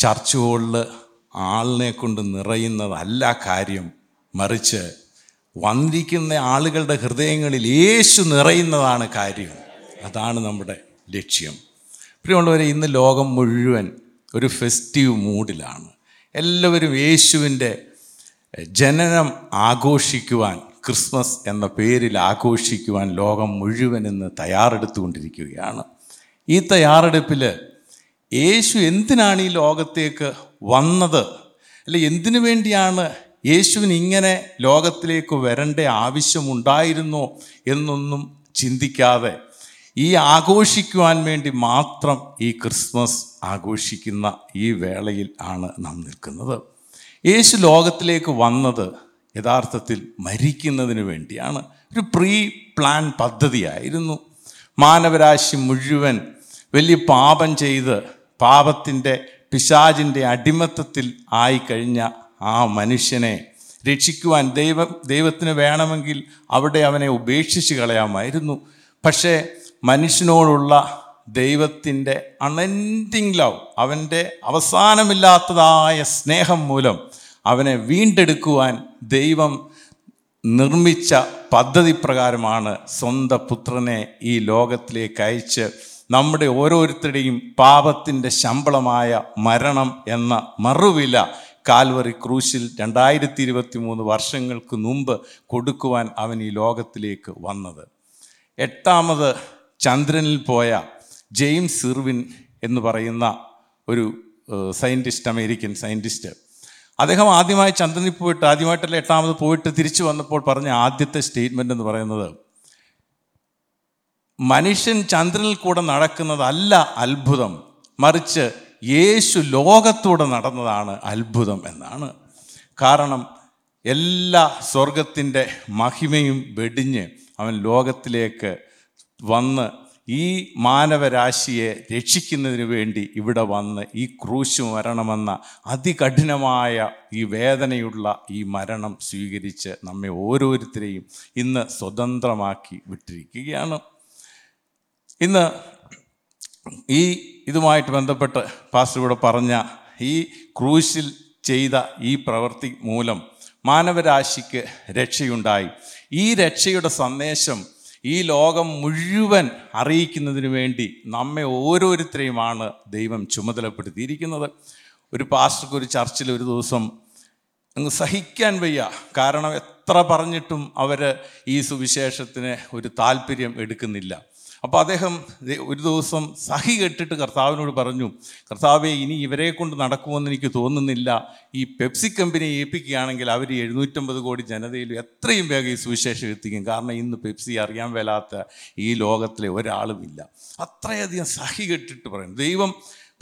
Church ഹോളിൽ ആളിനെ കൊണ്ട് നിറയുന്നതല്ല കാര്യം. മറിച്ച് വന്നിരിക്കുന്ന ആളുകളുടെ ഹൃദയങ്ങളിൽ യേശു നിറയുന്നതാണ് കാര്യം. അതാണ് നമ്മുടെ ലക്ഷ്യം. പ്രിയമുള്ളവരെ ഇന്ന് ലോകം മുഴുവൻ ഒരു ഫെസ്റ്റീവ് മൂഡിലാണ്. എല്ലാവരും യേശുവിന്റെ ജനനം ആഘോഷിക്കുവാൻ ക്രിസ്മസ് എന്ന പേരിൽ ആഘോഷിക്കുവാൻ ലോകം മുഴുവൻ ഇന്ന് തയ്യാറെടുത്തുകൊണ്ടിരിക്കുകയാണ്. ഈ തയ്യാറെടുപ്പിൽ യേശു എന്തിനാണ് ഈ ലോകത്തേക്ക് വന്നത്? അല്ലെ എന്തിനു വേണ്ടിയാണ് യേശുവിന് ഇങ്ങനെ ലോകത്തിലേക്ക് വരേണ്ട ആവശ്യമുണ്ടായിരുന്നോ എന്നൊന്നും ചിന്തിക്കാതെ ഈ ആഘോഷിക്കുവാൻ വേണ്ടി മാത്രം ഈ ക്രിസ്മസ് ആഘോഷിക്കുന്ന ഈ വേളയിൽ ആണ് നാം നിൽക്കുന്നത്. യേശു ലോകത്തിലേക്ക് വന്നത് യഥാർത്ഥത്തിൽ മരിക്കുന്നതിന് വേണ്ടിയാണ്. ഒരു പ്രീ പ്ലാൻ പദ്ധതിയായിരുന്നു. മാനവരാശി മുഴുവൻ വലിയ പാപം ചെയ്ത് പാപത്തിന്റെ പിശാചിന്റെ അടിമത്തത്തിൽ ആയിക്കഴിഞ്ഞ ആ മനുഷ്യനെ രക്ഷിക്കുവാൻ ദൈവം ദൈവത്തിന് വേണമെങ്കിൽ അവിടെ അവനെ ഉപേക്ഷിച്ച് കളയാമായിരുന്നു. പക്ഷേ മനുഷ്യനോടുള്ള ദൈവത്തിന്റെ അണന്റിങ് ലവ് അവന്റെ അവസാനമില്ലാത്തതായ സ്നേഹം മൂലം അവനെ വീണ്ടെടുക്കുവാൻ ദൈവം നിർമ്മിച്ച പദ്ധതി പ്രകാരമാണ് സ്വന്തം പുത്രനെ ഈ ലോകത്തിലേക്ക് അയച്ച് നമ്മുടെ ഓരോരുത്തരുടെയും പാപത്തിന്റെ ശമ്പളമായ മരണം എന്ന മറുവില കാൽവറി ക്രൂശിൽ രണ്ടായിരത്തി ഇരുപത്തി മൂന്ന് വർഷങ്ങൾക്ക് മുമ്പ് കൊടുക്കുവാൻ അവൻ ഈ ലോകത്തിലേക്ക് വന്നത്. എട്ടാമത് ചന്ദ്രനിൽ പോയ ജെയിംസ് ഇർവിൻ എന്ന് പറയുന്ന ഒരു സയന്റിസ്റ്റ് അമേരിക്കൻ സയന്റിസ്റ്റ് അദ്ദേഹം ആദ്യമായി ചന്ദ്രനിൽ പോയിട്ട് ആദ്യമായിട്ടല്ല എട്ടാമത് പോയിട്ട് തിരിച്ചു വന്നപ്പോൾ പറഞ്ഞ ആദ്യത്തെ സ്റ്റേറ്റ്മെന്റ് എന്ന് പറയുന്നത് മനുഷ്യൻ ചന്ദ്രനിൽ കൂടെ നടക്കുന്നതല്ല അത്ഭുതം. മറിച്ച് യേശു ലോകത്തൂടെ നടന്നതാണ് അത്ഭുതം എന്നാണ്. കാരണം എല്ലാ സ്വർഗത്തിന്റെ മഹിമയും വെടിഞ്ഞ് അവൻ ലോകത്തിലേക്ക് വന്ന് ഈ മാനവരാശിയെ രക്ഷിക്കുന്നതിന് വേണ്ടി ഇവിടെ വന്ന് ഈ ക്രൂശ് മരണമെന്ന അതികഠിനമായ ഈ വേദനയുള്ള ഈ മരണം സ്വീകരിച്ച് നമ്മെ ഓരോരുത്തരെയും ഇന്ന് സ്വതന്ത്രമാക്കി വിട്ടിരിക്കുകയാണ്. ഇന്ന് ഈ ഇതുമായിട്ട് ബന്ധപ്പെട്ട് പാസ്റ്റർ ഇവിടെ പറഞ്ഞ ഈ ക്രൂശിൽ ചെയ്ത ഈ പ്രവൃത്തി മൂലം മാനവരാശിക്ക് രക്ഷയുണ്ടായി. ഈ രക്ഷയുടെ സന്ദേശം ഈ ലോകം മുഴുവൻ അറിയിക്കുന്നതിന് വേണ്ടി നമ്മെ ഓരോരുത്തരെയുമാണ് ദൈവം ചുമതലപ്പെടുത്തിയിരിക്കുന്നത്. ഒരു പാസ്റ്റർക്ക് ഒരു ചർച്ചിൽ ഒരു ദിവസം അങ്ങ് സഹിക്കാൻ വയ്യ. കാരണം എത്ര പറഞ്ഞിട്ടും അവർ ഈ സുവിശേഷത്തിന് ഒരു താല്പര്യം എടുക്കുന്നില്ല. അപ്പോൾ അദ്ദേഹം ഒരു ദിവസം സഹി കെട്ടിട്ട് കർത്താവിനോട് പറഞ്ഞു കർത്താവെ ഇനി ഇവരെ കൊണ്ട് നടക്കുമെന്ന് എനിക്ക് തോന്നുന്നില്ല. ഈ പെപ്സി കമ്പനി ഏൽപ്പിക്കുകയാണെങ്കിൽ അവർ എഴുന്നൂറ്റമ്പത് കോടി ജനതയിൽ എത്രയും വേഗം ഈ സുവിശേഷം എത്തിക്കും. കാരണം ഇന്ന് പെപ്സി അറിയാൻ മേലാത്ത ഈ ലോകത്തിലെ ഒരാളുമില്ല അത്രയധികം സഹി കെട്ടിട്ട് പറയും ദൈവം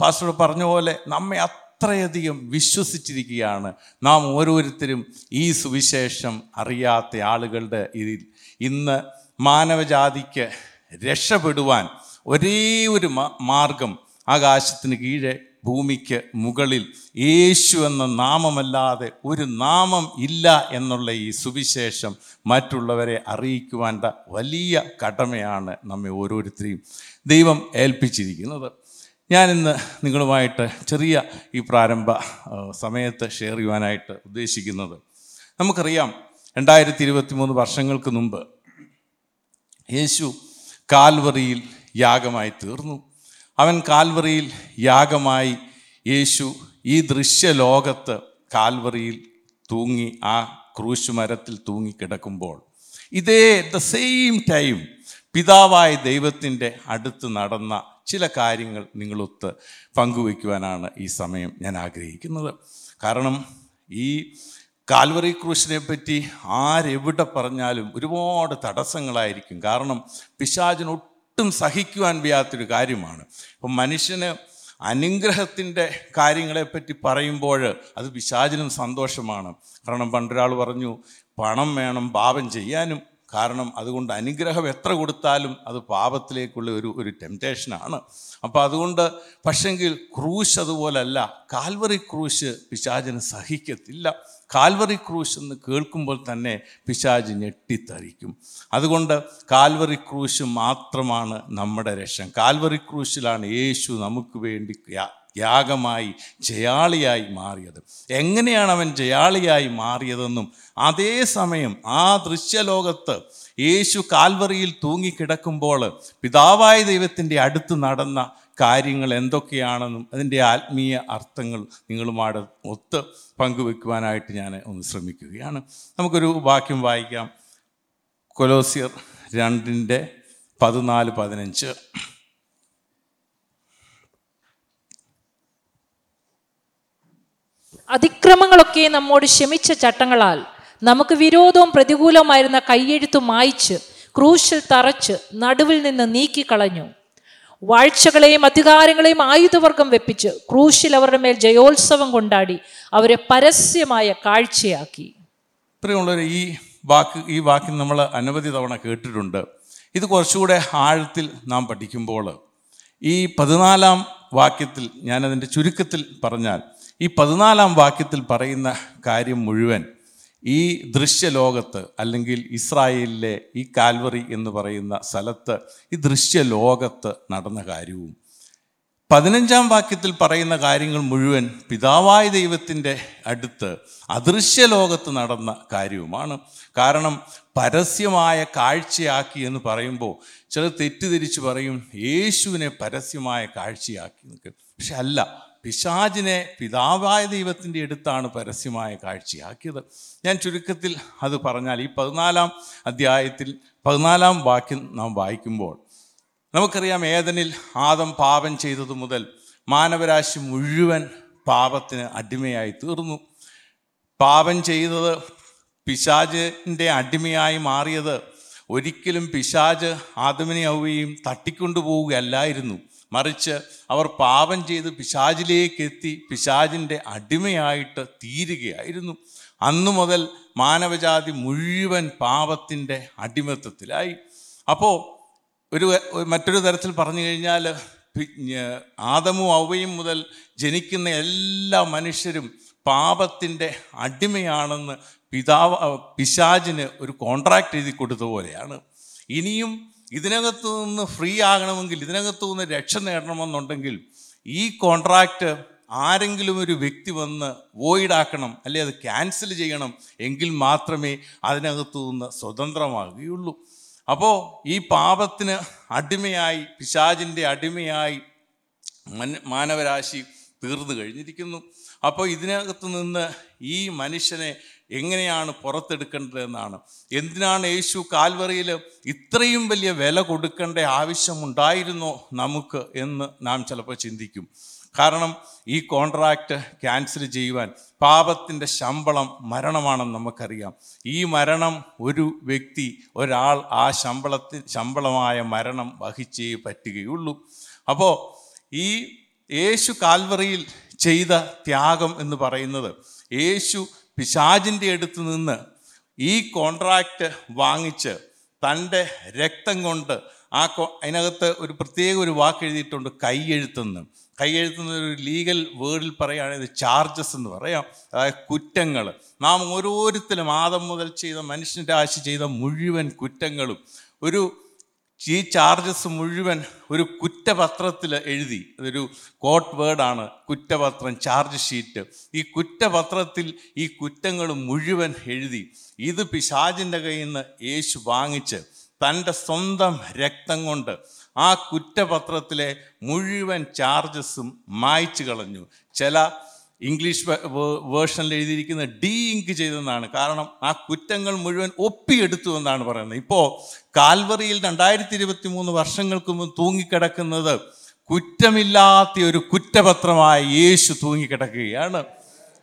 പാസ്റ്റർ പറഞ്ഞ പോലെ നമ്മെ അത്രയധികം വിശ്വസിച്ചിരിക്കുകയാണ്. നാം ഓരോരുത്തരും ഈ സുവിശേഷം അറിയാത്ത ആളുകളുടെ ഇതിൽ. ഇന്ന് മാനവജാതിക്ക് രക്ഷപ്പെടുവാൻ ഒരേ ഒരു മാർഗം ആകാശത്തിന് കീഴെ ഭൂമിക്ക് മുകളിൽ യേശു എന്ന നാമമല്ലാതെ ഒരു നാമം ഇല്ല എന്നുള്ള ഈ സുവിശേഷം മറ്റുള്ളവരെ അറിയിക്കുവാണ്ട വലിയ കടമയാണ് നമ്മെ ഓരോരുത്തരെയും ദൈവം ഏൽപ്പിച്ചിരിക്കുന്നത്. ഞാനിന്ന് നിങ്ങളുമായിട്ട് ചെറിയ ഈ പ്രാരംഭ സമയത്ത് ഷെയർ ചെയ്യുവാനായിട്ട് ഉദ്ദേശിക്കുന്നത്. നമുക്കറിയാം രണ്ടായിരത്തി ഇരുപത്തി മൂന്ന് വർഷങ്ങൾക്ക് മുമ്പ് യേശു കാൽവറിയിൽ യാഗമായി തീർന്നു. അവൻ കാൽവറിയിൽ യാഗമായി യേശു ഈ ദൃശ്യലോകത്ത് കാൽവറിയിൽ തൂങ്ങി ആ ക്രൂശ് മരത്തിൽ തൂങ്ങിക്കിടക്കുമ്പോൾ ഇതേ ദ സെയിം ടൈം പിതാവായ ദൈവത്തിന്റെ അടുത്ത് നടന്ന ചില കാര്യങ്ങൾ നിങ്ങളൊത്ത് പങ്കുവയ്ക്കുവാനാണ് ഈ സമയം ഞാൻ ആഗ്രഹിക്കുന്നത്. കാരണം ഈ കാൽവറി ക്രൂശിനെ പറ്റി ആരെവിടെ പറഞ്ഞാലും ഒരുപാട് തടസ്സങ്ങളായിരിക്കും. കാരണം പിശാചിന് ഒട്ടും സഹിക്കുവാൻ വയ്യാത്തൊരു കാര്യമാണ്. അപ്പം മനുഷ്യന് അനുഗ്രഹത്തിന്റെ കാര്യങ്ങളെപ്പറ്റി പറയുമ്പോൾ അത് പിശാചിനും സന്തോഷമാണ്. കാരണം പണ്ടൊരാൾ പറഞ്ഞു പണം വേണം പാപം ചെയ്യാനും. കാരണം അതുകൊണ്ട് അനുഗ്രഹം എത്ര കൊടുത്താലും അത് പാപത്തിലേക്കുള്ള ഒരു ഒരു ടെംപ്റ്റേഷനാണ് അപ്പോൾ അതുകൊണ്ട് പക്ഷെങ്കിൽ ക്രൂശ് അതുപോലല്ല. കാൽവറി ക്രൂശ് പിശാചിന് സഹിക്കത്തില്ല. കാൽവറി ക്രൂശ് എന്ന് കേൾക്കുമ്പോൾ തന്നെ പിശാജ് ഞെട്ടിത്തറിക്കും അതുകൊണ്ട് കാൽവറി ക്രൂശ് മാത്രമാണ് നമ്മുടെ രക്ഷം. കാൽവറി ക്രൂശിലാണ് യേശു നമുക്ക് വേണ്ടി യാഗമായി ജയാളിയായി മാറിയത്. എങ്ങനെയാണ് അവൻ ജയാളിയായി മാറിയതെന്നും അതേസമയം ആ ദൃശ്യലോകത്ത് യേശു കാൽവറിയിൽ തൂങ്ങിക്കിടക്കുമ്പോൾ പിതാവായ ദൈവത്തിന്റെ അടുത്ത് നടന്ന കാര്യങ്ങൾ എന്തൊക്കെയാണെന്നും അതിന്റെ ആത്മീയ അർത്ഥങ്ങൾ നിങ്ങളുമായിട്ട് ഒത്ത് പങ്കുവെക്കുവാനായിട്ട് ഞാൻ ഒന്ന് ശ്രമിക്കുകയാണ്. നമുക്കൊരു വാക്യം വായിക്കാം. കൊലോസിയർ രണ്ടിന്റെ പതിനാല് പതിനഞ്ച്. അതിക്രമങ്ങളൊക്കെ നമ്മോട് ക്ഷമിച്ച ചട്ടങ്ങളാൽ നമുക്ക് വിരോധവും പ്രതികൂലമായിരുന്ന കയ്യെഴുത്തു മായ്ച്ച് ക്രൂശിൽ തറച്ച് നടുവിൽ നിന്ന് നീക്കിക്കളഞ്ഞു. വാഴ്ചകളെയും അധികാരങ്ങളെയും ആയുധവർഗം വെപ്പിച്ച് ക്രൂശിൽ അവരുടെ മേൽ ജയോത്സവം കൊണ്ടാടി അവരെ പരസ്യമായ കാഴ്ചയാക്കി. പ്രിയമുള്ളവർ ഈ വാക്ക് ഈ വാക്കിൽ നമ്മൾ അനവധി തവണ കേട്ടിട്ടുണ്ട്. ഇത് കുറച്ചുകൂടെ ആഴത്തിൽ നാം പഠിക്കുമ്പോൾ ഈ പതിനാലാം വാക്യത്തിൽ ഞാനതിന്റെ ചുരുക്കത്തിൽ പറഞ്ഞാൽ ഈ പതിനാലാം വാക്യത്തിൽ പറയുന്ന കാര്യം മുഴുവൻ ഈ ദൃശ്യലോകത്ത് അല്ലെങ്കിൽ ഇസ്രായേലിലെ ഈ കാൽവറി എന്ന് പറയുന്ന സ്ഥലത്ത് ഈ ദൃശ്യലോകത്ത് നടന്ന കാര്യവും. പതിനഞ്ചാം വാക്യത്തിൽ പറയുന്ന കാര്യങ്ങൾ മുഴുവൻ പിതാവായ ദൈവത്തിന്റെ അടുത്ത് അദൃശ്യ ലോകത്ത് നടന്ന കാര്യവുമാണ്. കാരണം പരസ്യമായ കാഴ്ചയാക്കി എന്ന് പറയുമ്പോൾ ചിലർ തെറ്റിദ്ധരിച്ച് പറയും യേശുവിനെ പരസ്യമായ കാഴ്ചയാക്കി നിൽക്കും പക്ഷെ അല്ല പിശാചിനെ പിതാവായ ദൈവത്തിന്റെ അടുത്താണ് പരസ്യമായ കാഴ്ചയാക്കിയത്. ഞാൻ ചുരുക്കത്തിൽ അത് പറഞ്ഞാൽ ഈ പതിനാലാം അധ്യായത്തിൽ പതിനാലാം വാക്യം നാം വായിക്കുമ്പോൾ നമുക്കറിയാം ഏതനിൽ ആദം പാപം ചെയ്തതു മുതൽ മാനവരാശി മുഴുവൻ പാപത്തിന് അടിമയായി തീർന്നു. പാപം ചെയ്തത് പിശാജിന്റെ അടിമയായി മാറിയത് ഒരിക്കലും പിശാജ് ആദമിനെ അവയും തട്ടിക്കൊണ്ടുപോവുകയല്ലായിരുന്നു. മറിച്ച് അവർ പാപം ചെയ്ത് പിശാചിലേക്ക് എത്തി പിശാചിന്റെ അടിമയായിട്ട് തീരുകയായിരുന്നു. അന്നു മുതൽ മാനവജാതി മുഴുവൻ പാപത്തിന്റെ അടിമത്തത്തിലായി. അപ്പോൾ ഒരു മറ്റൊരു തരത്തിൽ പറഞ്ഞു കഴിഞ്ഞാൽ ആദമും ഔവയും മുതൽ ജനിക്കുന്ന എല്ലാ മനുഷ്യരും പാപത്തിന്റെ അടിമയാണെന്ന് പിതാവ് പിശാജിന് ഒരു കോൺട്രാക്റ്റ് എഴുതി കൊടുത്ത പോലെയാണ്. ഇനിയും ഇതിനകത്തു നിന്ന് ഫ്രീ ആകണമെങ്കിൽ ഇതിനകത്തു നിന്ന് രക്ഷ നേടണമെന്നുണ്ടെങ്കിൽ ഈ കോൺട്രാക്റ്റ് ആരെങ്കിലും ഒരു വ്യക്തി വന്ന് വോയിഡാക്കണം അല്ലെ അത് ക്യാൻസൽ ചെയ്യണം എങ്കിൽ മാത്രമേ അതിനകത്തു നിന്ന് സ്വതന്ത്രമാകുകയുള്ളൂ. അപ്പോൾ ഈ പാപത്തിന് അടിമയായി പിശാചിന്റെ അടിമയായി മാനവരാശി തീർന്നു കഴിഞ്ഞിരിക്കുന്നു. അപ്പോൾ ഇതിനകത്ത് നിന്ന് ഈ മനുഷ്യനെ എങ്ങനെയാണ് പുറത്തെടുക്കേണ്ടതെന്നാണ് എന്തിനാണ് യേശു കാൽവറിയിൽ ഇത്രയും വലിയ വില കൊടുക്കേണ്ട ആവശ്യമുണ്ടായിരുന്നോ നമുക്ക് എന്ന് നാം ചിലപ്പോൾ ചിന്തിക്കും. കാരണം ഈ കോൺട്രാക്റ്റ് ക്യാൻസൽ ചെയ്യുവാൻ പാപത്തിന്റെ ശമ്പളം മരണമാണെന്ന് നമുക്കറിയാം. ഈ മരണം ഒരു വ്യക്തി ഒരാൾ ആ ശമ്പളത്തിൽ ശമ്പളമായ മരണം വഹിച്ചേ പറ്റുകയുള്ളൂ. അപ്പോൾ ഈ യേശു കാൽവറിയിൽ ചെയ്ത ത്യാഗം എന്ന് പറയുന്നത് യേശു പിശാജിന്റെ അടുത്ത് നിന്ന് ഈ കോൺട്രാക്റ്റ് വാങ്ങിച്ച് തന്റെ രക്തം കൊണ്ട് ആ അതിനകത്ത് ഒരു പ്രത്യേക ഒരു വാക്ക് എഴുതിയിട്ടുണ്ട് കൈയെഴുത്തെന്ന്. കൈയെഴുത്തുന്ന ഒരു ലീഗൽ വേർഡിൽ പറയുകയാണെങ്കിൽ ചാർജസ് എന്ന് പറയാം. അതായത് കുറ്റങ്ങൾ. നാം ഓരോരുത്തരും ആദം മുതൽ ചെയ്ത മനുഷ്യന്റെ ആശ ചെയ്ത മുഴുവൻ കുറ്റങ്ങളും. ഒരു ഈ ചാർജസ് മുഴുവൻ ഒരു കുറ്റപത്രത്തിൽ എഴുതി. അതൊരു കോട്ട് വേർഡാണ് കുറ്റപത്രം ചാർജ് ഷീറ്റ് ഈ കുറ്റപത്രത്തിൽ ഈ കുറ്റങ്ങൾ മുഴുവൻ എഴുതി. ഇത് പിശാജിന്റെ കയ്യിൽ നിന്ന് യേശു വാങ്ങിച്ച് തന്റെ സ്വന്തം രക്തം കൊണ്ട് ആ കുറ്റപത്രത്തിലെ മുഴുവൻ ചാർജസും മായ്ച്ചു കളഞ്ഞു. ചില ഇംഗ്ലീഷ് വേർഷനിൽ എഴുതിയിരിക്കുന്ന ഡീ ഇങ്ക് ചെയ്തെന്നാണ്. കാരണം ആ കുറ്റങ്ങൾ മുഴുവൻ ഒപ്പിയെടുത്തു എന്നാണ് പറയുന്നത്. ഇപ്പോൾ കാൽവറിയിൽ രണ്ടായിരത്തി ഇരുപത്തി മൂന്ന് വർഷങ്ങൾക്ക് മുമ്പ് തൂങ്ങിക്കിടക്കുന്നത് കുറ്റമില്ലാത്ത ഒരു കുറ്റപത്രമായി യേശു തൂങ്ങിക്കിടക്കുകയാണ്.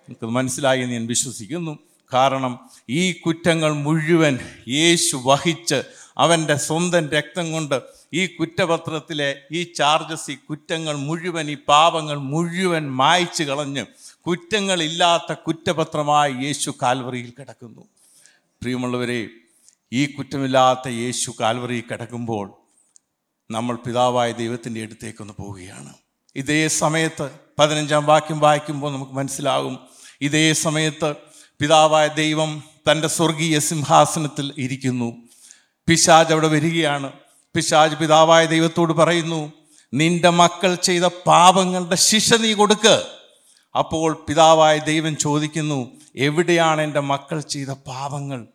എനിക്ക് മനസ്സിലായി എന്ന് ഞാൻ വിശ്വസിക്കുന്നു. കാരണം ഈ കുറ്റങ്ങൾ മുഴുവൻ യേശു വഹിച്ച് അവന്റെ സ്വന്തം രക്തം കൊണ്ട് ഈ കുറ്റപത്രത്തിലെ ഈ ചാർജസ് ഈ കുറ്റങ്ങൾ മുഴുവൻ ഈ പാപങ്ങൾ മുഴുവൻ മായ്ച്ചു കളഞ്ഞ് കുറ്റങ്ങളില്ലാത്ത കുറ്റപത്രമായി യേശു കാൽവറിയിൽ കിടക്കുന്നു. പ്രിയമുള്ളവരെ ഈ കുറ്റമില്ലാത്ത യേശു കാൽവറിയിൽ കിടക്കുമ്പോൾ നമ്മൾ പിതാവായ ദൈവത്തിന്റെ അടുത്തേക്കൊന്ന് പോവുകയാണ്. ഇതേ സമയത്ത് പതിനഞ്ചാം വാക്യം വായിക്കുമ്പോൾ നമുക്ക് മനസ്സിലാകും. ഇതേ സമയത്ത് പിതാവായ ദൈവം തന്റെ സ്വർഗീയ സിംഹാസനത്തിൽ ഇരിക്കുന്നു. പിശാജ് അവിടെ വരികയാണ്. പിശാജ് പിതാവായ ദൈവത്തോട് പറയുന്നു നിന്റെ മക്കൾ ചെയ്ത പാപങ്ങളുടെ ശിക്ഷ നീ കൊടുക്ക്. അപ്പോൾ പിതാവായ ദൈവം ചോദിക്കുന്നു എവിടെയാണ് എന്റെ മക്കൾ ചെയ്ത പാപങ്ങൾ?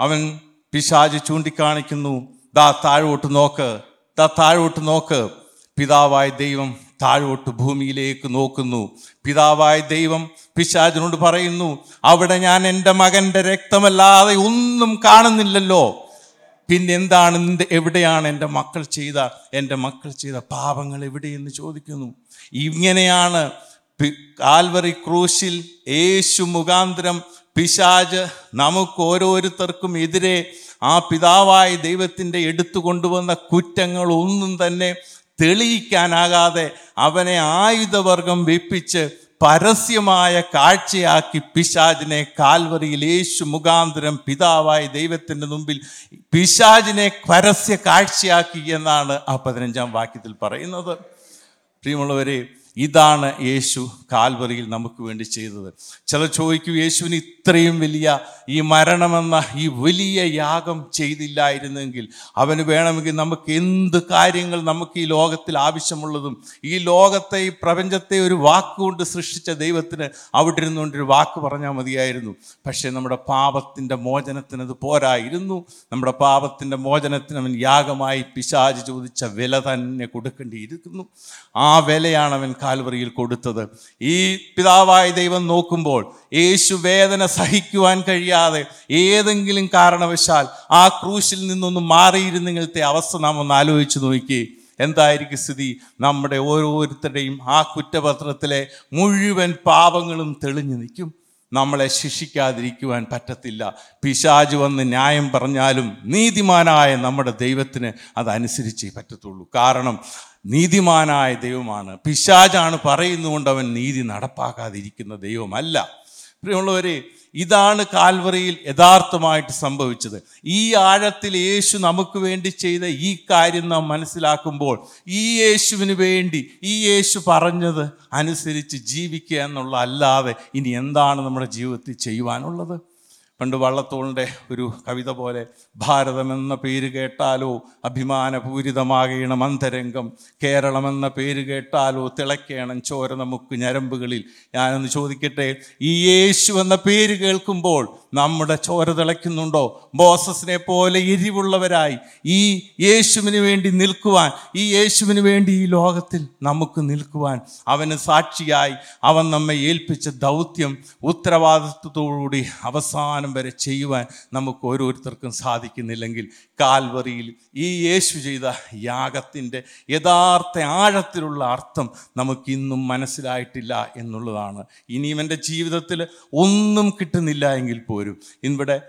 അവൻ പിശാജ് ചൂണ്ടിക്കാണിക്കുന്നു ദാ താഴോട്ട് നോക്ക് ദാ താഴോട്ട് നോക്ക്. പിതാവായ ദൈവം താഴോട്ട് ഭൂമിയിലേക്ക് നോക്കുന്നു. പിതാവായ ദൈവം പിശാജിനോട് പറയുന്നു അവിടെ ഞാൻ എന്റെ മകന്റെ രക്തമല്ലാതെ ഒന്നും കാണുന്നില്ലല്ലോ. പിന്നെ എന്താണ് എവിടെയാണ് എന്റെ മക്കൾ ചെയ്ത എന്റെ മക്കൾ ചെയ്ത പാപങ്ങൾ എവിടെയെന്ന് ചോദിക്കുന്നു? ഇങ്ങനെയാണ് കാൽവറി ക്രൂശിൽ യേശു മുഖാന്തരം പിശാജ് നമുക്ക് ഓരോരുത്തർക്കും എതിരെ ആ പിതാവായ ദൈവത്തിന്റെ എടുത്തു കൊണ്ടുവന്ന കുറ്റങ്ങൾ ഒന്നും തന്നെ തെളിയിക്കാനാകാതെ അവനെ ആയുധവർഗം വെപ്പിച്ച് പരസ്യമായ കാഴ്ചയാക്കി പിശാജിനെ കാൽവറിയിൽ യേശു മുഖാന്തരം പിതാവായ ദൈവത്തിന്റെ മുമ്പിൽ പിശാജിനെ പരസ്യ കാഴ്ചയാക്കി എന്നാണ് ആ പതിനഞ്ചാം വാക്യത്തിൽ പറയുന്നത്. പ്രിയമുള്ളവരെ ഇതാണ് യേശു കാൽവറിയിൽ നമുക്ക് വേണ്ടി ചെയ്തത്. ചില ചോദിക്കും യേശുവിന് ഇത്രയും വലിയ ഈ മരണമെന്ന ഈ വലിയ യാഗം ചെയ്തില്ലായിരുന്നെങ്കിൽ അവന് വേണമെങ്കിൽ നമുക്ക് എന്ത് കാര്യങ്ങൾ നമുക്ക് ഈ ലോകത്തിൽ ആവശ്യമുള്ളതും ഈ ലോകത്തെ ഈ പ്രപഞ്ചത്തെ ഒരു വാക്കുകൊണ്ട് സൃഷ്ടിച്ച ദൈവത്തിന് അവിടെ ഇരുന്നുകൊണ്ട് ഒരു വാക്ക് പറഞ്ഞാൽ മതിയായിരുന്നു. പക്ഷേ നമ്മുടെ പാപത്തിന്റെ മോചനത്തിന് അത് പോരായിരുന്നു. നമ്മുടെ പാപത്തിന്റെ മോചനത്തിന് അവൻ യാഗമായി പിശാജ് ചോദിച്ച വില തന്നെ കൊടുക്കേണ്ടിയിരിക്കുന്നു. ആ വിലയാണ് അവൻ കാൽവറിയിൽ കൊടുത്തത്. ഈ പിതാവായ ദൈവം നോക്കുമ്പോൾ യേശു വേദന സഹിക്കുവാൻ കഴിയാതെ ഏതെങ്കിലും കാരണവശാൽ ആ ക്രൂശിൽ നിന്നൊന്ന് മാറിയിരുന്നെങ്കിലത്തെ അവസ്ഥ നാം ഒന്ന് ആലോചിച്ച് നോക്കി. എന്തായിരിക്കും സ്ഥിതി? നമ്മുടെ ഓരോരുത്തരുടെയും ആ കുറ്റപത്രത്തിലെ മുഴുവൻ പാപങ്ങളും തെളിഞ്ഞു നിൽക്കും. നമ്മളെ ശിക്ഷിക്കാതിരിക്കുവാൻ പറ്റത്തില്ല. പിശാജ് വന്ന് ന്യായം പറഞ്ഞാലും നീതിമാനായ നമ്മുടെ ദൈവത്തിന് അതനുസരിച്ചേ പറ്റത്തുള്ളൂ. കാരണം നീതിമാനായ ദൈവമാണ്. പിശാജാണ് പറയുന്നുകൊണ്ട് അവൻ നീതി നടപ്പാക്കാതിരിക്കുന്ന ദൈവമല്ല. പ്രിയമുള്ളവരെ ഇതാണ് കാൽവറിയിൽ യഥാർത്ഥമായിട്ട് സംഭവിച്ചത്. ഈ ആഴത്തിൽ യേശു നമുക്ക് വേണ്ടി ചെയ്ത ഈ കാര്യം നാം മനസ്സിലാക്കുമ്പോൾ ഈ യേശുവിന് വേണ്ടി ഈ യേശു പറഞ്ഞത് അനുസരിച്ച് ജീവിക്കുക എന്നുള്ള അല്ലാതെ ഇനി എന്താണ് നമ്മുടെ ജീവിതത്തിൽ ചെയ്യുവാനുള്ളത്? പണ്ട് വള്ളത്തോളിന്റെ ഒരു കവിത പോലെ ഭാരതം എന്ന പേര് കേട്ടാലോ അഭിമാനപൂരിതമാകണം അന്തരംഗം. കേരളമെന്ന പേര് കേട്ടാലോ തിളയ്ക്കണം ചോര നമുക്ക് ഞരമ്പുകളിൽ. ഞാനൊന്ന് ചോദിക്കട്ടെ ഈ യേശു എന്ന പേര് കേൾക്കുമ്പോൾ നമ്മുടെ ചോര തിളയ്ക്കുന്നുണ്ടോ? ബോസസിനെ പോലെ എരിവുള്ളവരായി ഈ യേശുവിന് വേണ്ടി നിൽക്കുവാൻ ഈ യേശുവിന് വേണ്ടി ഈ ലോകത്തിൽ നമുക്ക് നിൽക്കുവാൻ അവന് സാക്ഷിയായി അവൻ നമ്മെ ഏൽപ്പിച്ച ദൗത്യം ഉത്തരവാദിത്വത്തോടുകൂടി അവസാനം വരെ ചെയ്യുവാൻ നമുക്ക് ഓരോരുത്തർക്കും സാധിക്കുന്നില്ലെങ്കിൽ കാൽവറിയിൽ ഈ യേശു ചെയ്ത യാഗത്തിന്റെ യഥാർത്ഥ ആഴത്തിലുള്ള അർത്ഥം നമുക്കിന്നും മനസ്സിലായിട്ടില്ല എന്നുള്ളതാണ്. ഇനിയും എന്റെ ജീവിതത്തിൽ ഒന്നും കിട്ടുന്നില്ല എങ്കിൽ പോലും ഇവിടെ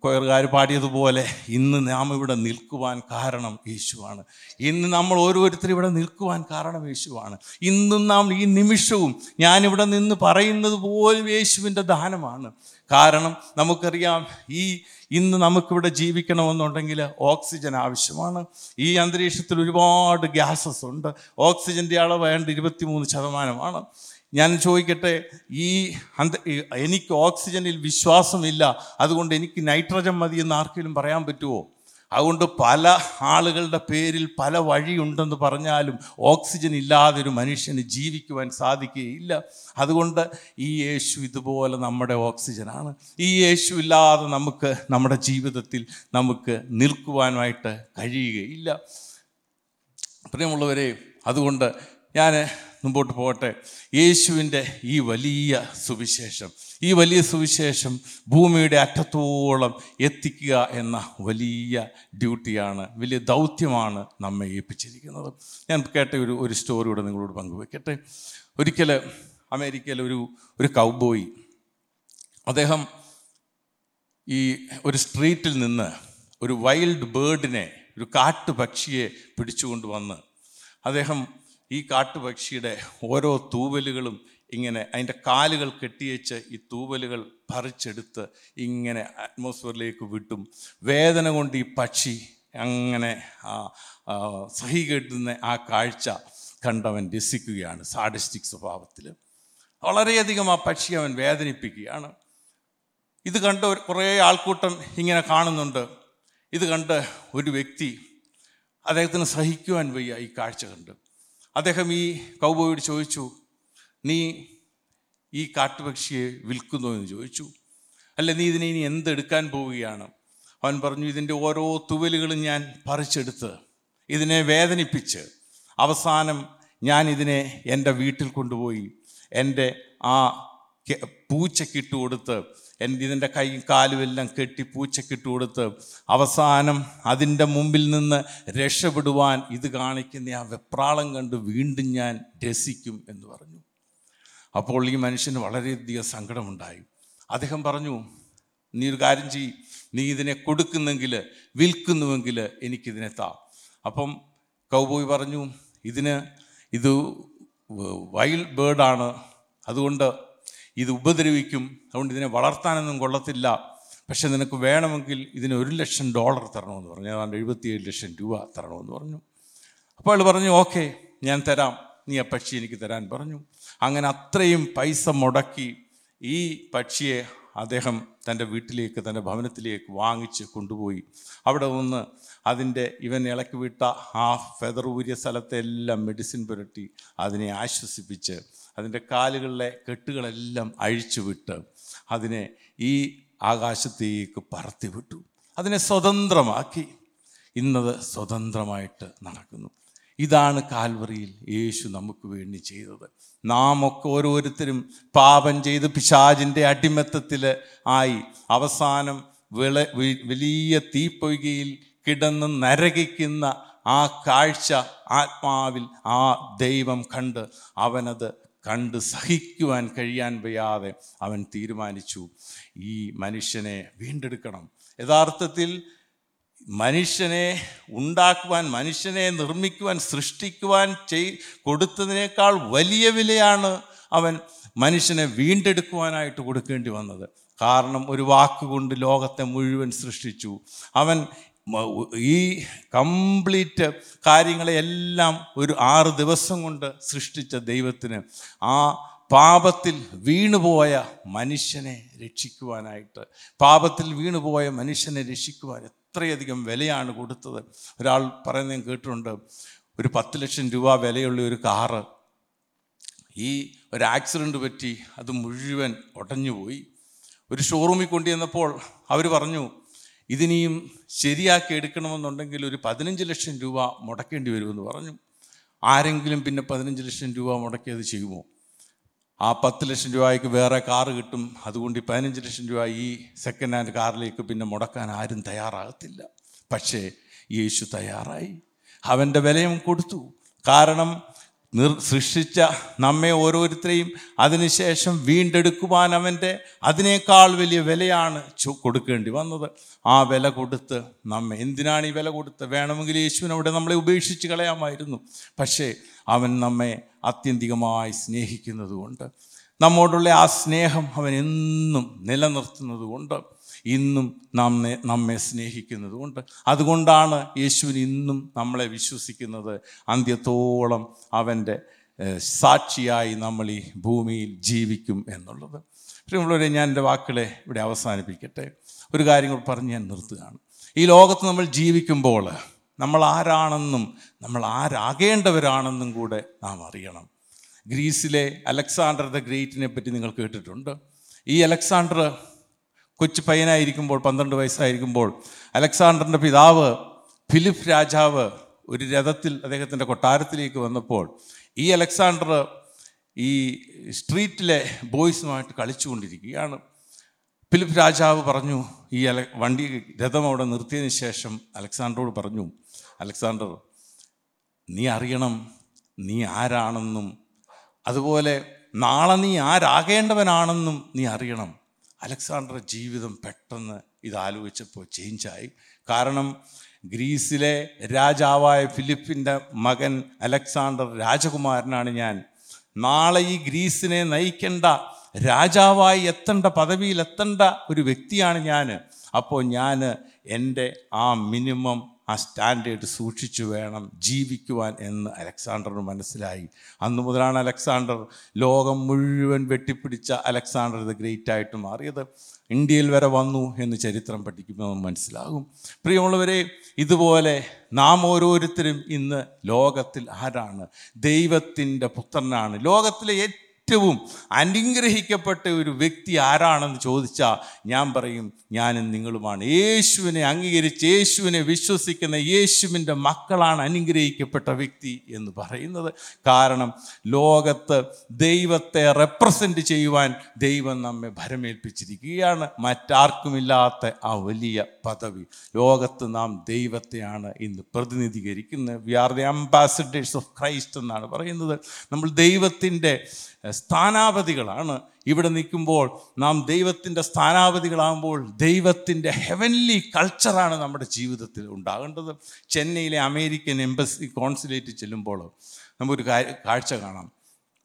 കൊയർകാർ പാടിയതുപോലെ ഇന്ന് നാം ഇവിടെ നിൽക്കുവാൻ കാരണം യേശുവാണ്. ഇന്ന് നമ്മൾ ഓരോരുത്തരും ഇവിടെ നിൽക്കുവാൻ കാരണം യേശുവാണ്. ഇന്നും നാം ഈ നിമിഷവും ഞാനിവിടെ നിന്ന് പറയുന്നത് പോലും യേശുവിന്റെ ദാനമാണ്. കാരണം നമുക്കറിയാം ഈ ഇന്ന് നമുക്കിവിടെ ജീവിക്കണമെന്നുണ്ടെങ്കിൽ ഓക്സിജൻ ആവശ്യമാണ്. ഈ അന്തരീക്ഷത്തിൽ ഒരുപാട് ഗ്യാസസ് ഉണ്ട്. ഓക്സിജന്റെ അളവ് വേണ്ട ഇരുപത്തിമൂന്ന് ശതമാനമാണ്. ഞാൻ ചോദിക്കട്ടെ ഈ അന്ത എനിക്ക് ഓക്സിജനിൽ വിശ്വാസമില്ല അതുകൊണ്ട് എനിക്ക് നൈട്രജൻ മതി എന്ന് ആർക്കെങ്കിലും പറയാൻ പറ്റുമോ അതുകൊണ്ട് പല ആളുകളുടെ പേരിൽ പല വഴിയുണ്ടെന്ന് പറഞ്ഞാലും ഓക്സിജൻ ഇല്ലാതെ ഒരു മനുഷ്യന് ജീവിക്കുവാൻ സാധിക്കുകയില്ല. അതുകൊണ്ട് ഈ യേശു ഇതുപോലെ നമ്മുടെ ഓക്സിജനാണ്. ഈ യേശു ഇല്ലാതെ നമുക്ക് നമ്മുടെ ജീവിതത്തിൽ നമുക്ക് നിൽക്കുവാനായിട്ട് കഴിയുകയില്ല. പ്രിയമുള്ളവരെ അതുകൊണ്ട് ഞാൻ മുമ്പോട്ട് പോകട്ടെ. യേശുവിന്റെ ഈ വലിയ സുവിശേഷം ഈ വലിയ സുവിശേഷം ഭൂമിയുടെ അറ്റത്തോളം എത്തിക്കുക എന്ന വലിയ ഡ്യൂട്ടിയാണ് വലിയ ദൗത്യമാണ് നമ്മെ ഏൽപ്പിച്ചിരിക്കുന്നത്. ഞാൻ കേട്ട ഒരു ഒരു സ്റ്റോറി ഇവിടെ നിങ്ങളോട് പങ്കുവെക്കട്ടെ. ഒരിക്കൽ അമേരിക്കയിലെ ഒരു ഒരു കൗബോയി അദ്ദേഹം ഈ ഒരു സ്ട്രീറ്റിൽ നിന്ന് ഒരു വൈൽഡ് ബേർഡിനെ ഒരു കാട്ടുപക്ഷിയെ പിടിച്ചുകൊണ്ട് വന്ന് അദ്ദേഹം ഈ കാട്ടുപക്ഷിയുടെ ഓരോ തൂവലുകളും ഇങ്ങനെ അതിന്റെ കാലുകൾ കെട്ടിയേച്ച് ഈ തൂവലുകൾ പറിച്ചെടുത്ത് ഇങ്ങനെ അറ്റ്മോസ്ഫിയറിലേക്ക് വിട്ടും. വേദന കൊണ്ട് ഈ പക്ഷി അങ്ങനെ ആ, സഹി കെട്ടുന്ന ആ കാഴ്ച കണ്ടവൻ രസിക്കുകയാണ് സാഡിസ്റ്റിക് സ്വഭാവത്തിൽ. വളരെയധികം ആ പക്ഷി അവൻ വേദനിപ്പിക്കുകയാണ്. ഇത് കണ്ട് കുറേ ആൾക്കൂട്ടം ഇങ്ങനെ കാണുന്നുണ്ട്. ഇത് കണ്ട് ഒരു വ്യക്തി അദ്ദേഹത്തിന് സഹിക്കുവാൻ വയ്യ ഈ കാഴ്ച കണ്ട്. അദ്ദേഹം ഈ കൗബോയോട് ചോദിച്ചു നീ ഈ കാട്ടുപക്ഷിയെ വിൽക്കുന്നു എന്ന് ചോദിച്ചു. അല്ല നീ ഇതിനെ ഇനി എന്തെടുക്കാൻ പോവുകയാണ്? അവൻ പറഞ്ഞു ഇതിന്റെ ഓരോ തുവലുകളും ഞാൻ പറിച്ചെടുത്ത് ഇതിനെ വേദനിപ്പിച്ച് അവസാനം ഞാൻ ഇതിനെ എന്റെ വീട്ടിൽ കൊണ്ടുപോയി എന്റെ ആ പൂച്ചക്കിട്ട് കൊടുത്ത് ഇതിന്റെ കൈയും കാലും എല്ലാം കെട്ടി പൂച്ചക്കിട്ട് കൊടുത്ത് അവസാനം അതിന്റെ മുമ്പിൽ നിന്ന് രക്ഷപ്പെടുവാൻ ഇത് കാണിക്കുന്ന ആ വെപ്രാളം കണ്ട് വീണ്ടും ഞാൻ രസിക്കും എന്ന് പറഞ്ഞു. അപ്പോൾ ഈ മനുഷ്യന് വളരെയധികം സങ്കടമുണ്ടായി. അദ്ദേഹം പറഞ്ഞു നീ ഒരു കാര്യം ചെയ്യ്. നീ ഇതിനെ കൊടുക്കുന്നെങ്കിൽ വിൽക്കുന്നുവെങ്കിൽ എനിക്കിതിനെ താ. അപ്പം കൗബോയ് പറഞ്ഞു ഇതിന് ഇത് വൈൽഡ് ബേർഡാണ്. അതുകൊണ്ട് ഇത് ഉപദ്രവിക്കും. അതുകൊണ്ട് ഇതിനെ വളർത്താനൊന്നും കൊള്ളത്തില്ല. പക്ഷെ നിനക്ക് വേണമെങ്കിൽ ഇതിന് ഒരു ലക്ഷം ഡോളർ തരണമെന്ന് പറഞ്ഞു. ഏതാണ്ട് എഴുപത്തിയേഴ് ലക്ഷം രൂപ തരണമെന്ന് പറഞ്ഞു. അപ്പോൾ അയാൾ പറഞ്ഞു ഓക്കെ ഞാൻ തരാം. നീ ആ പക്ഷി എനിക്ക് തരാൻ പറഞ്ഞു. അങ്ങനെ അത്രയും പൈസ മുടക്കി ഈ പക്ഷിയെ അദ്ദേഹം തന്റെ വീട്ടിലേക്ക് തന്റെ ഭവനത്തിലേക്ക് വാങ്ങിച്ച് കൊണ്ടുപോയി. അവിടെ നിന്ന് അതിന്റെ ഇവൻ ഇളക്കി വിട്ട ആ ഫെദർ ഊരിയ സ്ഥലത്തെല്ലാം മെഡിസിൻ പുരട്ടി അതിനെ ആശ്വസിപ്പിച്ച് അതിന്റെ കാലുകളിലെ കെട്ടുകളെല്ലാം അഴിച്ചുവിട്ട് അതിനെ ഈ ആകാശത്തേക്ക് പറത്തിവിട്ടു. അതിനെ സ്വതന്ത്രമാക്കി. ഇന്നത് സ്വതന്ത്രമായിട്ട് നടക്കുന്നു. ഇതാണ് കാൽവറിയിൽ യേശു നമുക്ക് വേണ്ടി ചെയ്തത്. നാം ഒക്കെ ഓരോരുത്തരും പാപം ചെയ്ത് പിശാജിന്റെ അടിമത്തത്തിൽ ആയി അവസാനം വിള വലിയ തീപ്പൊയ്കയിൽ കിടന്ന് നരകിക്കുന്ന ആ കാഴ്ച ആത്മാവിൽ ആ ദൈവം കണ്ട് അവനത് കണ്ട് സഹിക്കുവാൻ കഴിയാൻ വയ്യാതെ അവൻ തീരുമാനിച്ചു ഈ മനുഷ്യനെ വീണ്ടെടുക്കണം. യഥാർത്ഥത്തിൽ മനുഷ്യനെ ഉണ്ടാക്കുവാൻ മനുഷ്യനെ നിർമ്മിക്കുവാൻ സൃഷ്ടിക്കുവാൻ ചെയ് കൊടുത്തതിനേക്കാൾ വലിയ വിലയാണ് അവൻ മനുഷ്യനെ വീണ്ടെടുക്കുവാനായിട്ട് കൊടുക്കേണ്ടി വന്നത്. കാരണം ഒരു വാക്കുകൊണ്ട് ലോകത്തെ മുഴുവൻ സൃഷ്ടിച്ചു. അവൻ ഈ കംപ്ലീറ്റ് കാര്യങ്ങളെയെല്ലാം ഒരു ആറ് ദിവസം കൊണ്ട് സൃഷ്ടിച്ച ദൈവത്തിന് ആ പാപത്തിൽ വീണുപോയ മനുഷ്യനെ രക്ഷിക്കുവാനായിട്ട് പാപത്തിൽ വീണുപോയ മനുഷ്യനെ രക്ഷിക്കുവാൻ എത്രയധികം വിലയാണ് കൊടുത്തത്. ഒരാൾ പറയുന്നത് കേട്ടിട്ടുണ്ട് ഒരു പത്ത് ലക്ഷം രൂപ വിലയുള്ള ഒരു കാറ് ഈ ഒരു ആക്സിഡന്റ് പറ്റി അത് മുഴുവൻ ഉടഞ്ഞുപോയി ഒരു ഷോറൂമിൽ കൊണ്ടുവന്നപ്പോൾ അവർ പറഞ്ഞു ഇതിനിയും ശരിയാക്കി എടുക്കണമെന്നുണ്ടെങ്കിൽ ഒരു പതിനഞ്ച് ലക്ഷം രൂപ മുടക്കേണ്ടി വരുമെന്ന് പറഞ്ഞു. ആരെങ്കിലും പിന്നെ പതിനഞ്ച് ലക്ഷം രൂപ മുടക്കി അത് ചെയ്യുമോ? ആ പത്ത് ലക്ഷം രൂപയ്ക്ക് വേറെ കാറ് കിട്ടും. അതുകൊണ്ട് ഈ പതിനഞ്ച് ലക്ഷം രൂപ ഈ സെക്കൻഡ് ഹാൻഡ് കാറിലേക്ക് പിന്നെ മുടക്കാൻ ആരും തയ്യാറാകത്തില്ല. പക്ഷേ യേശു തയ്യാറായി. അവന്റെ വിലയും കൊടുത്തു. കാരണം നിർ സൃഷ്ടിച്ച നമ്മെ ഓരോരുത്തരെയും അതിനുശേഷം വീണ്ടെടുക്കുവാൻ അവന്റെ അതിനേക്കാൾ വലിയ വിലയാണ് കൊടുക്കേണ്ടി വന്നത്. ആ വില കൊടുത്ത് നമ്മെ എന്തിനാണ് ഈ വില കൊടുത്ത്? വേണമെങ്കിൽ യേശുവിനവിടെ നമ്മളെ ഉപേക്ഷിച്ച് കളയാമായിരുന്നു. പക്ഷേ അവൻ നമ്മെ അത്യന്തികമായി സ്നേഹിക്കുന്നതുകൊണ്ട് നമ്മോടുള്ള ആ സ്നേഹം അവൻ എന്നും നിലനിർത്തുന്നത് കൊണ്ട് ഇന്നും നമ്മെ നമ്മെ സ്നേഹിക്കുന്നത് കൊണ്ട് അതുകൊണ്ടാണ് യേശുവിന് ഇന്നും നമ്മളെ വിശ്വസിക്കുന്നത്. അന്ത്യത്തോളം അവന്റെ സാക്ഷിയായി നമ്മൾ ഈ ഭൂമിയിൽ ജീവിക്കും എന്നുള്ളത്. പ്രിയമുള്ളവരെ ഞാൻ എന്റെ വാക്കുകളെ ഇവിടെ അവസാനിപ്പിക്കട്ടെ. ഒരു കാര്യം കൂടി പറഞ്ഞ് ഞാൻ നിർത്തുകയാണ്. ഈ ലോകത്ത് നമ്മൾ ജീവിക്കുമ്പോൾ നമ്മൾ ആരാണെന്നും നമ്മൾ ആരാകേണ്ടവരാണെന്നും കൂടെ നാം അറിയണം. ഗ്രീസിലെ അലക്സാണ്ടർ ദ ഗ്രേറ്റിനെ പറ്റി നിങ്ങൾ കേട്ടിട്ടുണ്ട്. ഈ അലക്സാണ്ടർ കൊച്ചു പയ്യനായിരിക്കുമ്പോൾ പന്ത്രണ്ട് വയസ്സായിരിക്കുമ്പോൾ അലക്സാണ്ടറിന്റെ പിതാവ് ഫിലിപ്പ് രാജാവ് ഒരു രഥത്തിൽ അദ്ദേഹത്തിന്റെ കൊട്ടാരത്തിലേക്ക് വന്നപ്പോൾ ഈ അലക്സാണ്ടർ ഈ സ്ട്രീറ്റിലെ ബോയ്സുമായിട്ട് കളിച്ചുകൊണ്ടിരിക്കുകയാണ്. ഫിലിപ്പ് രാജാവ് പറഞ്ഞു ഈ അല വണ്ടി രഥം അവിടെ നിർത്തിയതിന് ശേഷം അലക്സാണ്ടറോട് പറഞ്ഞു അലക്സാണ്ടർ നീ അറിയണം നീ ആരാണെന്നും അതുപോലെ നാളെ നീ ആരാകേണ്ടവനാണെന്നും നീ അറിയണം. അലക്സാണ്ടറുടെ ജീവിതം പെട്ടെന്ന് ഇത് ആലോചിച്ചപ്പോൾ ചേഞ്ചായി കാരണം ഗ്രീസിലെ രാജാവായ ഫിലിപ്പിന്റെ മകൻ അലക്സാണ്ടർ രാജകുമാരനാണ് ഞാൻ. നാളെ ഈ ഗ്രീസിനെ നയിക്കേണ്ട രാജാവായി എത്തേണ്ട പദവിയിൽ എത്തേണ്ട ഒരു വ്യക്തിയാണ് ഞാൻ. അപ്പോൾ ഞാൻ എന്റെ ആ മിനിമം ആ സ്റ്റാൻഡേർഡ് സൂക്ഷിച്ചു വേണം ജീവിക്കുവാൻ എന്ന് അലക്സാണ്ടറിന് മനസ്സിലായി. അന്നു മുതലാണ് അലക്സാണ്ടർ ലോകം മുഴുവൻ വെട്ടിപ്പിടിച്ച അലക്സാണ്ടർ ഇത് ഗ്രേറ്റ് ആയിട്ട് മാറിയത്. ഇന്ത്യയിൽ വരെ വന്നു എന്ന് ചരിത്രം പഠിക്കുമ്പോൾ മനസ്സിലാകും. പ്രിയമുള്ളവരെ ഇതുപോലെ നാം ഓരോരുത്തരും ഇന്ന് ലോകത്തിൽ ആരാണ്? ദൈവത്തിന്റെ പുത്രനാണ്. ലോകത്തിലെ ഏറ്റവും അനുഗ്രഹിക്കപ്പെട്ട ഒരു വ്യക്തി ആരാണെന്ന് ചോദിച്ചാൽ ഞാൻ പറയും ഞാനും നിങ്ങളുമാണ്. യേശുവിനെ അംഗീകരിച്ച് യേശുവിനെ വിശ്വസിക്കുന്ന യേശുവിന്റെ മക്കളാണ് അനുഗ്രഹിക്കപ്പെട്ട വ്യക്തി എന്ന് പറയുന്നത്. കാരണം ലോകത്ത് ദൈവത്തെ റെപ്രസെന്റ് ചെയ്യുവാൻ ദൈവം നമ്മെ ഭരമേൽപ്പിച്ചിരിക്കുകയാണ്. മറ്റാർക്കുമില്ലാത്ത ആ വലിയ പദവി. ലോകത്ത് നാം ദൈവത്തെയാണ് ഇന്ന് പ്രതിനിധീകരിക്കുന്നത്. We are the ambassadors of Christ എന്നാണ് പറയുന്നത്. നമ്മൾ ദൈവത്തിന്റെ സ്ഥാനാപതികളാണ് ഇവിടെ നിൽക്കുമ്പോൾ. നാം ദൈവത്തിന്റെ സ്ഥാനാപതികളാകുമ്പോൾ ദൈവത്തിന്റെ ഹെവൻലി കൾച്ചറാണ് നമ്മുടെ ജീവിതത്തിൽ ഉണ്ടാകേണ്ടത്. ചെന്നൈയിലെ അമേരിക്കൻ എംബസി കോൺസുലേറ്റ് ചെല്ലുമ്പോൾ നമുക്കൊരു കാഴ്ച കാണാം.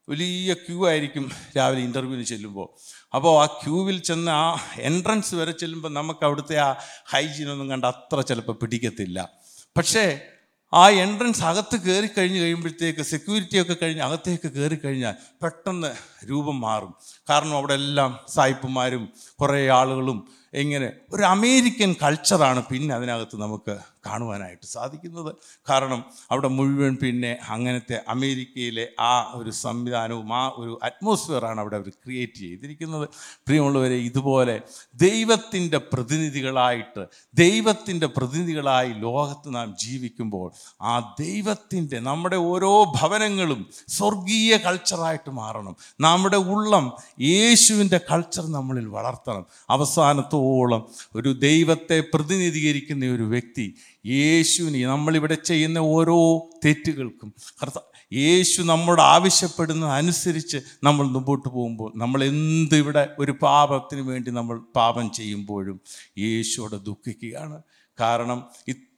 വലിയ ക്യൂ ആയിരിക്കും രാവിലെ ഇന്റർവ്യൂവിന് ചെല്ലുമ്പോൾ. അപ്പോൾ ആ ക്യൂവിൽ ചെന്ന് ആ എൻട്രൻസ് വരെ ചെല്ലുമ്പോൾ നമുക്ക് അവിടുത്തെ ആ ഹൈജീനൊന്നും കണ്ട് അത്ര ചിലപ്പോൾ പിടിക്കത്തില്ല. പക്ഷേ ആ എൻട്രൻസ് അകത്ത് കയറി കഴിഞ്ഞ് കഴിയുമ്പോഴത്തേക്ക് സെക്യൂരിറ്റി ഒക്കെ കഴിഞ്ഞ് അകത്തേക്ക് കയറി കഴിഞ്ഞാൽ പെട്ടെന്ന് രൂപം മാറും. കാരണം അവിടെ എല്ലാം സായിപ്പുമാരും കുറേ ആളുകളും ഇങ്ങനെ ഒരു അമേരിക്കൻ കൾച്ചറാണ് പിന്നെ അതിനകത്ത് നമുക്ക് കാണുവാനായിട്ട് സാധിക്കുന്നത്. കാരണം അവിടെ മുഴുവൻ പിന്നെ അങ്ങനത്തെ അമേരിക്കയിലെ ആ ഒരു സംവിധാനവും ആ ഒരു അറ്റ്മോസ്ഫിയറാണ് അവിടെ അവർ ക്രിയേറ്റ് ചെയ്തിരിക്കുന്നത്. പ്രിയമുള്ളവരെ ഇതുപോലെ ദൈവത്തിന്റെ പ്രതിനിധികളായിട്ട് ദൈവത്തിന്റെ പ്രതിനിധികളായി ലോകത്ത് നാം ജീവിക്കുമ്പോൾ ആ ദൈവത്തിന്റെ നമ്മുടെ ഓരോ ഭവനങ്ങളും സ്വർഗീയ കൾച്ചറായിട്ട് മാറണം. നമ്മുടെ ഉള്ളം യേശുവിന്റെ കൾച്ചർ നമ്മളിൽ വളർത്തണം. അവസാനത്തോളം ഒരു ദൈവത്തെ പ്രതിനിധീകരിക്കുന്ന ഒരു വ്യക്തി യേശുവിനെ നമ്മളിവിടെ ചെയ്യുന്ന ഓരോ തെറ്റുകൾക്കും കർത്ത യേശു നമ്മോട് ആവശ്യപ്പെടുന്ന അനുസരിച്ച് നമ്മൾ മുമ്പോട്ട് പോകുമ്പോൾ നമ്മൾ എന്ത് ഇവിടെ ഒരു പാപത്തിന് വേണ്ടി നമ്മൾ പാപം ചെയ്യുമ്പോഴും യേശുവിടെ ദുഃഖിക്കുകയാണ്. കാരണം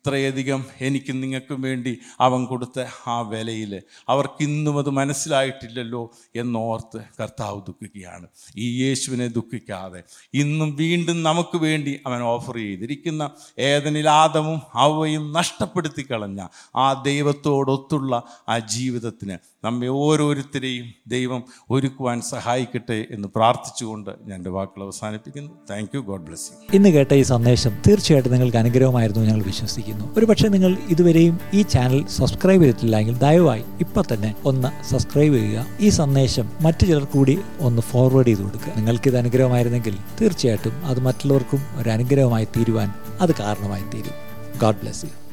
ഇത്രയധികം എനിക്ക് നിങ്ങൾക്കും വേണ്ടി അവൻ കൊടുത്ത ആ വിലയിൽ അവർക്കിന്നും അത് മനസ്സിലായിട്ടില്ലല്ലോ എന്നോർത്ത് കർത്താവ് ദുഃഖിക്കുകയാണ്. ഈ യേശുവിനെ ദുഃഖിക്കാതെ ഇന്നും വീണ്ടും നമുക്ക് വേണ്ടി അവൻ ഓഫർ ചെയ്തിരിക്കുന്ന ഏതനിലാദവും അവയും നഷ്ടപ്പെടുത്തി കളഞ്ഞ ആ ദൈവത്തോടൊത്തുള്ള ആ ജീവിതത്തിന് നമ്മെ ഓരോരുത്തരെയും ദൈവം ഒരുക്കുവാൻ സഹായിക്കട്ടെ എന്ന് പ്രാർത്ഥിച്ചുകൊണ്ട് ഞാൻ എന്റെ വാക്കുകൾ അവസാനിപ്പിക്കുന്നു. Thank you God bless you ഇന്ന് കേട്ട ഈ സന്ദേശം തീർച്ചയായിട്ടും നിങ്ങൾക്ക് അനുഗ്രഹമായിരുന്നു ഞങ്ങൾ വിശ്വസിക്കുന്നു. ഒരുപക്ഷെ നിങ്ങൾ ഇതുവരെയും ഈ ചാനൽ സബ്സ്ക്രൈബ് ചെയ്തിട്ടില്ല എങ്കിൽ ദയവായി ഇപ്പൊ തന്നെ ഒന്ന് സബ്സ്ക്രൈബ് ചെയ്യുക. ഈ സന്ദേശം മറ്റു ചിലർ കൂടി ഒന്ന് ഫോർവേഡ് ചെയ്ത് കൊടുക്കുക. നിങ്ങൾക്ക് ഇത് അനുഗ്രഹമായിരുന്നെങ്കിൽ തീർച്ചയായിട്ടും അത് മറ്റുള്ളവർക്കും ഒരു അനുഗ്രഹമായി തീരുവാൻ അത് കാരണമായി തീരും. God bless you